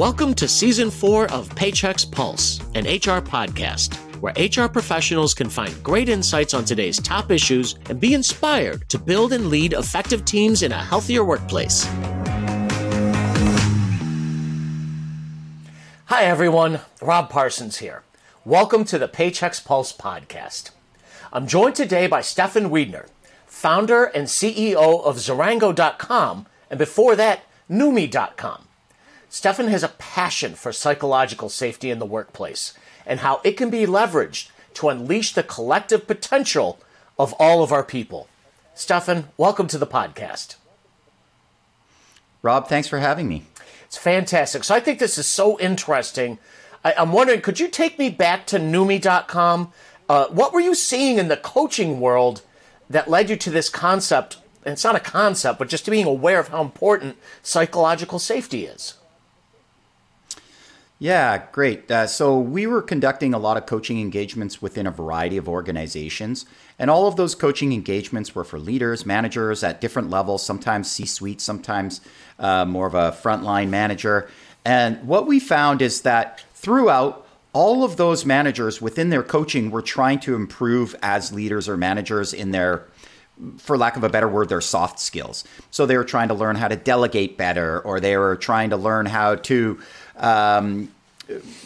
Welcome to season four of Paychex Pulse, an HR podcast, where HR professionals can find great insights on today's top issues and be inspired to build and lead effective teams in a healthier workplace. Hi, everyone. Rob Parsons here. Welcome to the Paychex Pulse podcast. I'm joined today by Stefan Wiedner, founder and CEO of Zarango.com, and before that, Numi.com. Stefan has a passion for psychological safety in the workplace and how it can be leveraged to unleash the collective potential of all of our people. Stefan, welcome to the podcast. Rob, thanks for having me. It's fantastic. So I think this is so interesting. I, am wondering, could you take me back to Numi.com? Uh, what were you seeing in the coaching world that led you to this concept? And it's not a concept, but just to being aware of how important psychological safety is. Yeah, great. Uh, so we were conducting a lot of coaching engagements within a variety of organizations. And all of those coaching engagements were for leaders, managers at different levels, sometimes C suite, sometimes uh, more of a frontline manager. And what we found is that throughout, all of those managers within their coaching were trying to improve as leaders or managers in their for lack of a better word, their soft skills. So they were trying to learn how to delegate better, or they were trying to learn how to um,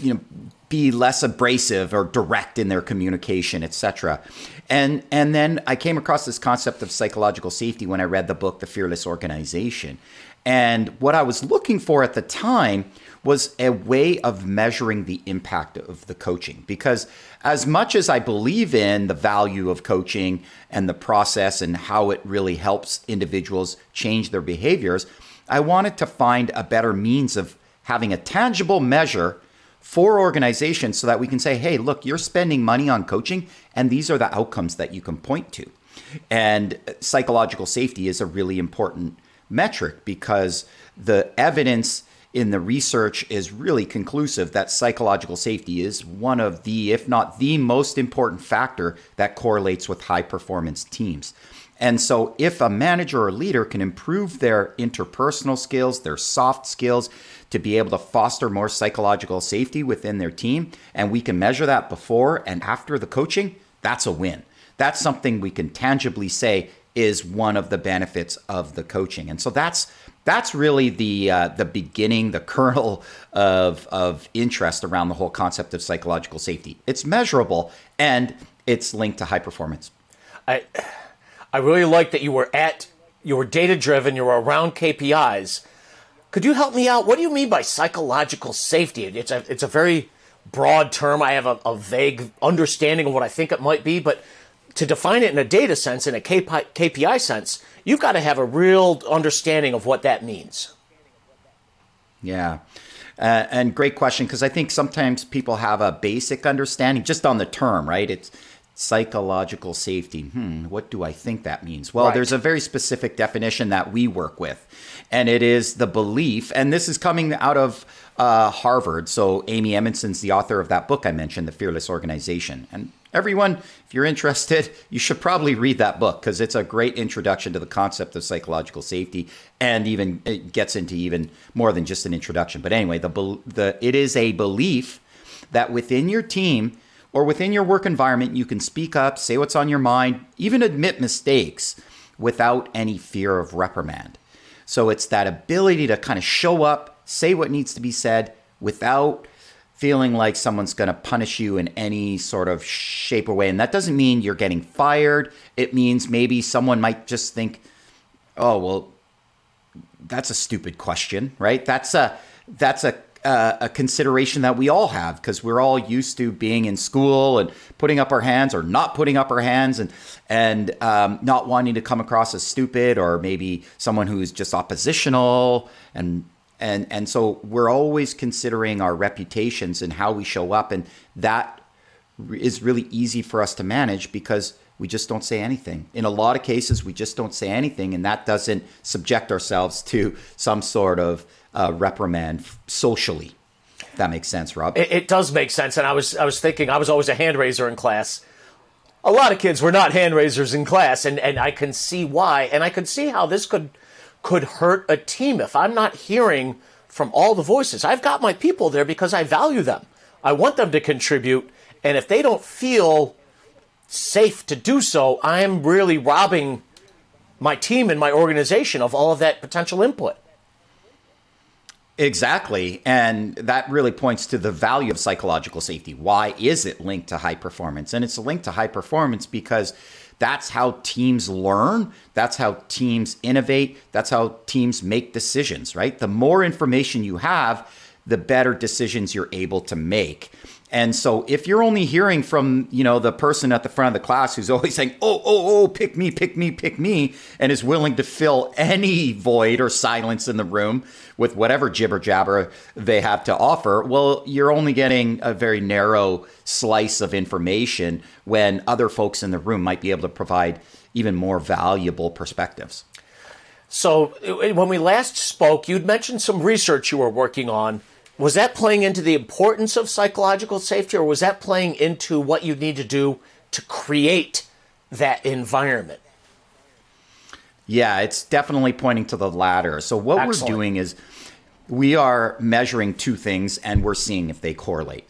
you know, be less abrasive or direct in their communication, etc. And and then I came across this concept of psychological safety when I read the book The Fearless Organization. And what I was looking for at the time was a way of measuring the impact of the coaching. Because as much as I believe in the value of coaching and the process and how it really helps individuals change their behaviors, I wanted to find a better means of having a tangible measure for organizations so that we can say, hey, look, you're spending money on coaching, and these are the outcomes that you can point to. And psychological safety is a really important metric because the evidence in the research is really conclusive that psychological safety is one of the, if not the most important factor that correlates with high performance teams. And so, if a manager or leader can improve their interpersonal skills, their soft skills, to be able to foster more psychological safety within their team, and we can measure that before and after the coaching, that's a win. That's something we can tangibly say is one of the benefits of the coaching. And so that's that's really the uh, the beginning, the kernel of of interest around the whole concept of psychological safety. It's measurable and it's linked to high performance. I I really like that you were at, you were data driven, you were around KPIs. Could you help me out? What do you mean by psychological safety? It's a, it's a very broad term. I have a, a vague understanding of what I think it might be, but to define it in a data sense, in a KPI sense, you've got to have a real understanding of what that means. Yeah. Uh, and great question because I think sometimes people have a basic understanding just on the term, right? It's psychological safety. Hmm, what do I think that means? Well, right. there's a very specific definition that we work with, and it is the belief, and this is coming out of uh, Harvard. So, Amy Edmondson's the author of that book I mentioned, The Fearless Organization. And everyone, if you're interested, you should probably read that book because it's a great introduction to the concept of psychological safety, and even it gets into even more than just an introduction. But anyway, the the it is a belief that within your team or within your work environment, you can speak up, say what's on your mind, even admit mistakes without any fear of reprimand. So it's that ability to kind of show up, say what needs to be said without feeling like someone's going to punish you in any sort of shape or way. And that doesn't mean you're getting fired. It means maybe someone might just think, "Oh, well, that's a stupid question, right? That's a that's a uh, a consideration that we all have because we're all used to being in school and putting up our hands or not putting up our hands and and um, not wanting to come across as stupid or maybe someone who's just oppositional and and and so we're always considering our reputations and how we show up and that is really easy for us to manage because we just don't say anything. In a lot of cases, we just don't say anything, and that doesn't subject ourselves to some sort of uh, reprimand socially. That makes sense, Rob. It, it, does make sense, and I was I was thinking I was always a hand raiser in class. A lot of kids were not hand raisers in class, and, and I can see why, and I can see how this could could hurt a team if I'm not hearing from all the voices. I've got my people there because I value them. I want them to contribute. And if they don't feel safe to do so, I'm really robbing my team and my organization of all of that potential input. Exactly. And that really points to the value of psychological safety. Why is it linked to high performance? And it's linked to high performance because that's how teams learn. That's how teams innovate. That's how teams make decisions, right? The more information you have, the better decisions you're able to make. And so if you're only hearing from, you know, the person at the front of the class who's always saying, "Oh, oh, oh, pick me, pick me, pick me," and is willing to fill any void or silence in the room with whatever jibber jabber they have to offer, well, you're only getting a very narrow slice of information when other folks in the room might be able to provide even more valuable perspectives. So, when we last spoke, you'd mentioned some research you were working on was that playing into the importance of psychological safety or was that playing into what you need to do to create that environment? Yeah it's definitely pointing to the latter. So what Excellent. we're doing is we are measuring two things and we're seeing if they correlate.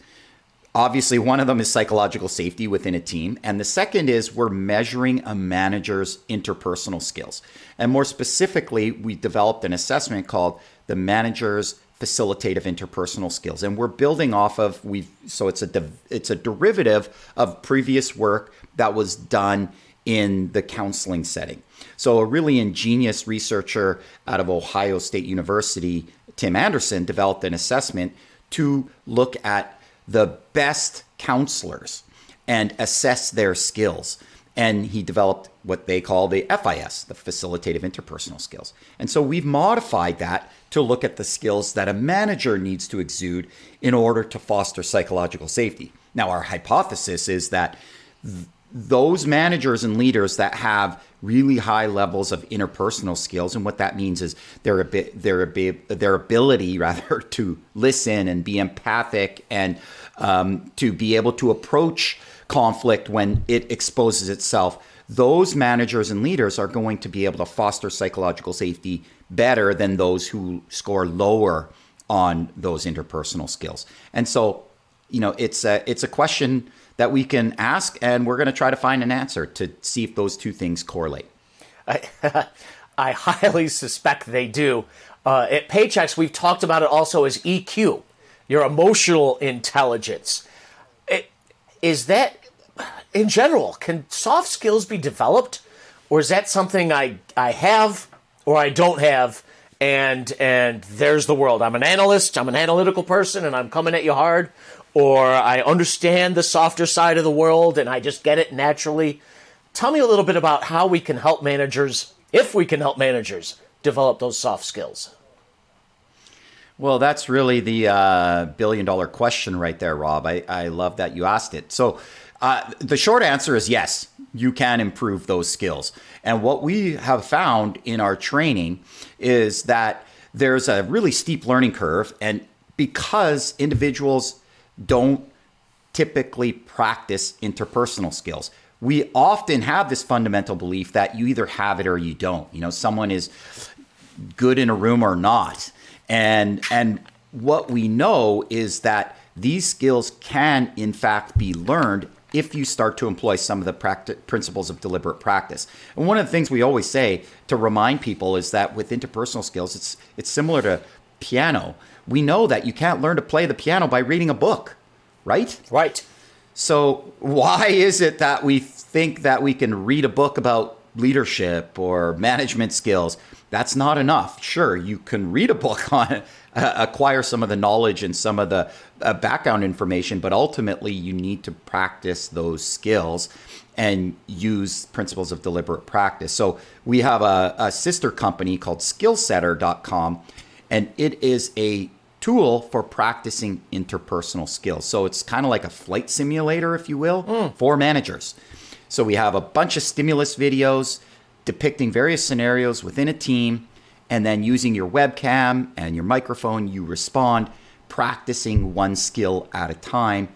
Obviously one of them is psychological safety within a team and the second is we're measuring a manager's interpersonal skills. And more specifically we developed an assessment called the manager's facilitative interpersonal skills. And we're building off of we so it's a it's a derivative of previous work that was done in the counseling setting. So a really ingenious researcher out of ohio state university tim anderson developed an assessment to look at the best counselors and assess their skills and he developed what they call the FIS, the facilitative interpersonal skills. And so we've modified that to look at the skills that a manager needs to exude in order to foster psychological safety. Now, our hypothesis is that th- those managers and leaders that have really high levels of interpersonal skills, and what that means is their their their ability rather to listen and be empathic and um, to be able to approach conflict when it exposes itself, those managers and leaders are going to be able to foster psychological safety better than those who score lower on those interpersonal skills. And so, you know, it's a it's a question that we can ask, and we're going to try to find an answer to see if those two things correlate. I, I highly suspect they do. Uh, at Paychex, we've talked about it also as EQ, your emotional intelligence. It, is that in general can soft skills be developed or is that something i i have or i don't have and and there's the world i'm an analyst i'm an analytical person and i'm coming at you hard or i understand the softer side of the world and i just get it naturally tell me a little bit about how we can help managers if we can help managers develop those soft skills well, that's really the uh, billion dollar question right there, Rob. I, I love that you asked it. So, uh, the short answer is yes, you can improve those skills. And what we have found in our training is that there's a really steep learning curve. And because individuals don't typically practice interpersonal skills, we often have this fundamental belief that you either have it or you don't. You know, someone is good in a room or not. And and what we know is that these skills can in fact be learned if you start to employ some of the practi- principles of deliberate practice. And one of the things we always say to remind people is that with interpersonal skills, it's it's similar to piano. We know that you can't learn to play the piano by reading a book, right? Right. So why is it that we think that we can read a book about leadership or management skills, that's not enough. Sure, you can read a book on uh, acquire some of the knowledge and some of the uh, background information, but ultimately you need to practice those skills and use principles of deliberate practice. So we have a, a sister company called skillsetter.com and it is a tool for practicing interpersonal skills. So it's kind of like a flight simulator, if you will, mm. for managers. So we have a bunch of stimulus videos depicting various scenarios within a team, and then using your webcam and your microphone, you respond, practicing one skill at a time.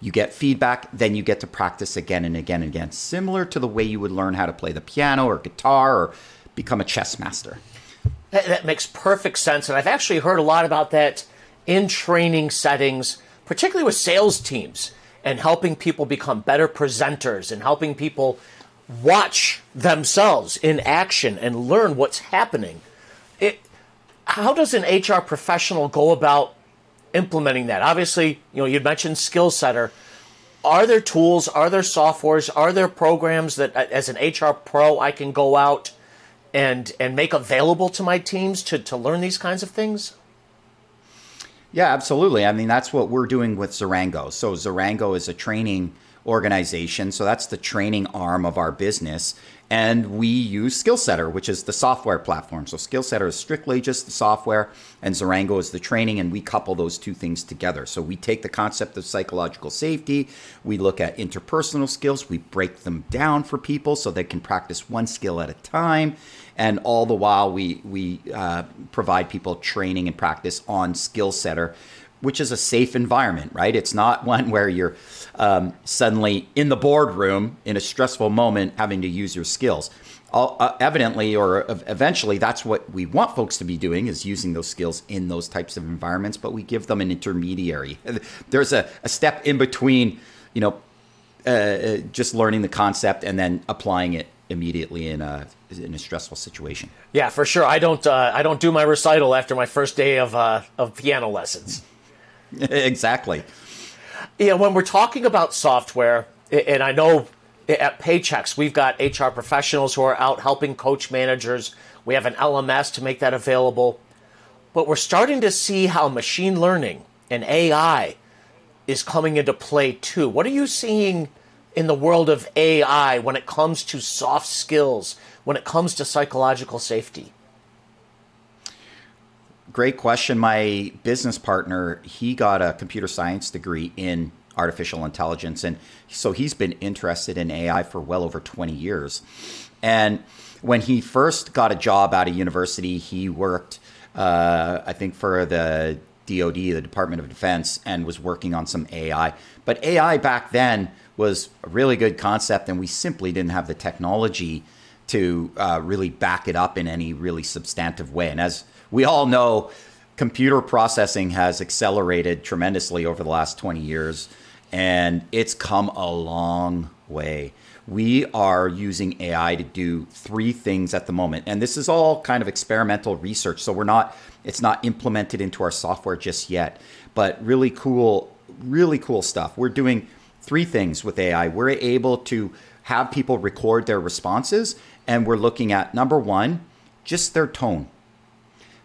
You get feedback, then you get to practice again and again and again, similar to the way you would learn how to play the piano or guitar or become a chess master. That, makes perfect sense. And I've actually heard a lot about that in training settings, particularly with sales teams and helping people become better presenters and helping people watch themselves in action and learn what's happening. It, how does an HR professional go about implementing that? Obviously, you know, you mentioned Skillsetter. Are there tools? Are there softwares? Are there programs that, as an HR pro, I can go out and and make available to my teams to to learn these kinds of things? Yeah, absolutely. I mean, that's what we're doing with Zarango. So Zarango is a training organization. So that's the training arm of our business. And we use Skillsetter, which is the software platform. So Skillsetter is strictly just the software, and Zarango is the training, and we couple those two things together. So we take the concept of psychological safety, we look at interpersonal skills, we break them down for people so they can practice one skill at a time, and all the while we we uh, provide people training and practice on Skillsetter which is a safe environment, right? It's not one where you're um, suddenly in the boardroom in a stressful moment having to use your skills. Uh, evidently, or eventually, that's what we want folks to be doing is using those skills in those types of environments. But we give them an intermediary. There's a, a step in between, you know, uh, uh, just learning the concept and then applying it immediately in a in a stressful situation. Yeah, for sure. I don't uh, I don't do my recital after my first day of uh, of piano lessons. exactly. Yeah, when we're talking about software, and I know at Paychex, we've got HR professionals who are out helping coach managers. We have an LMS to make that available. But we're starting to see how machine learning and AI is coming into play too. What are you seeing in the world of AI when it comes to soft skills, when it comes to psychological safety? Great question. My business partner, he got a computer science degree in artificial intelligence. And so he's been interested in AI for well over 20 years. And when he first got a job out of university, he worked, uh, I think, for the DoD, the Department of Defense, and was working on some AI. But AI back then was a really good concept, and we simply didn't have the technology to uh, really back it up in any really substantive way. And as we all know computer processing has accelerated tremendously over the last 20 years and it's come a long way. We are using AI to do three things at the moment. And this is all kind of experimental research. So we're not, it's not implemented into our software just yet, but really cool, really cool stuff. We're doing three things with AI. We're able to have people record their responses, and we're looking at number one, just their tone.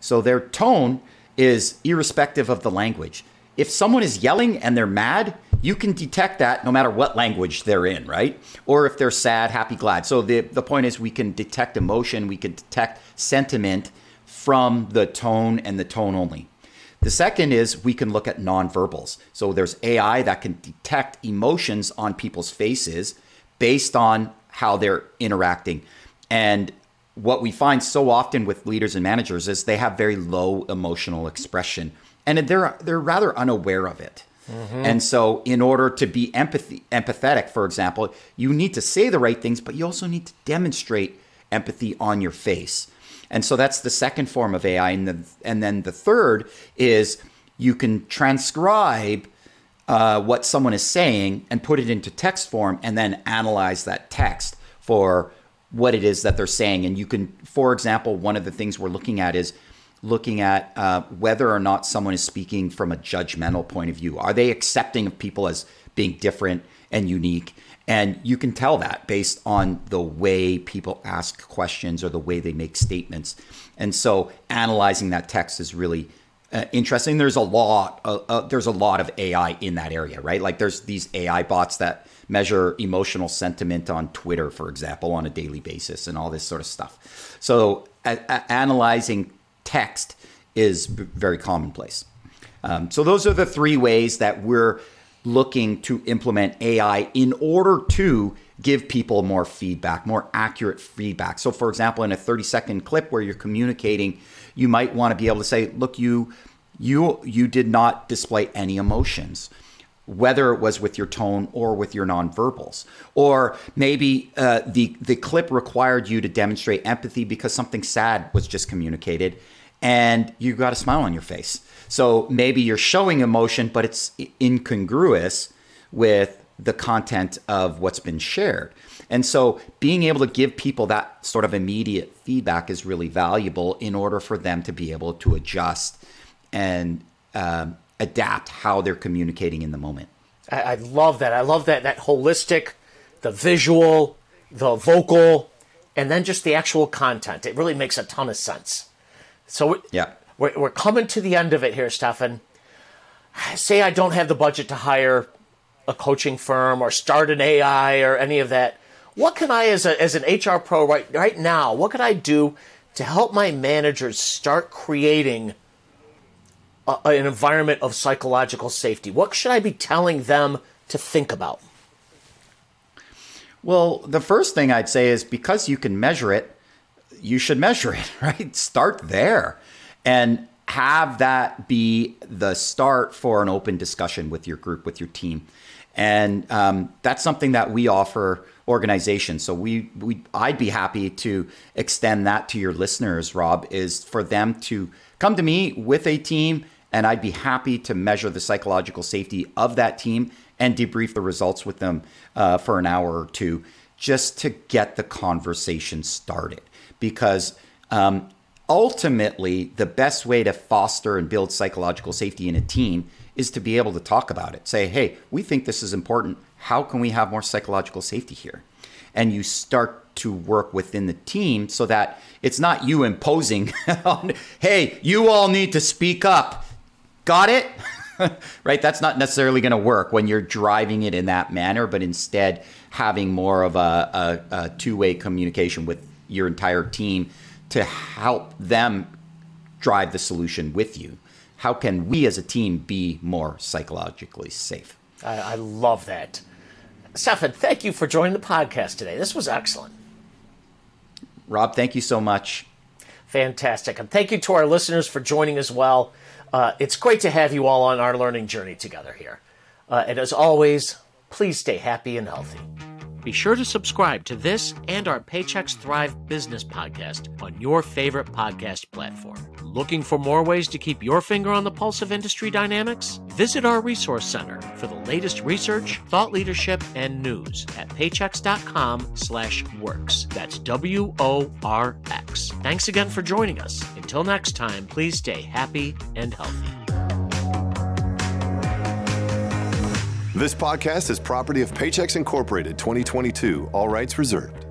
So their tone is irrespective of the language. If someone is yelling and they're mad, you can detect that no matter what language they're in, right? Or if they're sad, happy, glad. So the, the point is we can detect emotion, we can detect sentiment from the tone and the tone only. The second is we can look at nonverbals. So there's AI that can detect emotions on people's faces based on how they're interacting. And what we find so often with leaders and managers is they have very low emotional expression and they're they're rather unaware of it. Mm-hmm. And so in order to be empathy empathetic for example, you need to say the right things but you also need to demonstrate empathy on your face. And so that's the second form of AI and the, and then the third is you can transcribe uh, what someone is saying and put it into text form and then analyze that text for what it is that they're saying. And you can, for example, one of the things we're looking at is looking at uh, whether or not someone is speaking from a judgmental point of view. Are they accepting of people as being different and unique? And you can tell that based on the way people ask questions or the way they make statements. And so analyzing that text is really uh, interesting. There's a lot. Uh, uh, there's a lot of AI in that area, right? Like there's these AI bots that measure emotional sentiment on Twitter, for example, on a daily basis, and all this sort of stuff. So a- a- analyzing text is b- very commonplace. Um, so those are the three ways that we're looking to implement AI in order to give people more feedback, more accurate feedback. So, for example, in a 30 second clip where you're communicating, you might want to be able to say, "Look, you, you, you did not display any emotions." Whether it was with your tone or with your nonverbals. Or maybe uh, the, the clip required you to demonstrate empathy because something sad was just communicated and you got a smile on your face. So maybe you're showing emotion, but it's incongruous with the content of what's been shared. And so being able to give people that sort of immediate feedback is really valuable in order for them to be able to adjust and um, adapt how they're communicating in the moment. I, I love that. I love that that holistic, the visual, the vocal, and then just the actual content. It really makes a ton of sense. So yeah, we're, we're coming to the end of it here, Stefan. Say I don't have the budget to hire a coaching firm or start an AI or any of that. What can I, as, a, as an HR pro right, right now, what can I do to help my managers start creating a, an environment of psychological safety? What should I be telling them to think about? Well, the first thing I'd say is because you can measure it, you should measure it, right? Start there and have that be the start for an open discussion with your group, with your team. And um, that's something that we offer organizations. So we, we, I'd be happy to extend that to your listeners, Rob, is for them to come to me with a team and I'd be happy to measure the psychological safety of that team and debrief the results with them uh, for an hour or two just to get the conversation started. Because um, ultimately, the best way to foster and build psychological safety in a team is to be able to talk about it. Say, hey, we think this is important. How can we have more psychological safety here? And you start to work within the team so that it's not you imposing on, hey, you all need to speak up. Got it? right? That's not necessarily going to work when you're driving it in that manner, but instead having more of a, a, a two way communication with your entire team to help them drive the solution with you. How can we as a team be more psychologically safe? I, I love that. Stefan, thank you for joining the podcast today. This was excellent. Rob, thank you so much. Fantastic. And thank you to our listeners for joining as well. Uh, it's great to have you all on our learning journey together here. Uh, and as always, please stay happy and healthy. Be sure to subscribe to this and our Paychex Thrive business podcast on your favorite podcast platform. Looking for more ways to keep your finger on the pulse of industry dynamics? Visit our resource center for the latest research, thought leadership, and news at paychex.com slash works. That's W-O-R-X. Thanks again for joining us. Until next time, please stay happy and healthy. This podcast is property of Paychex Incorporated 2022, all rights reserved.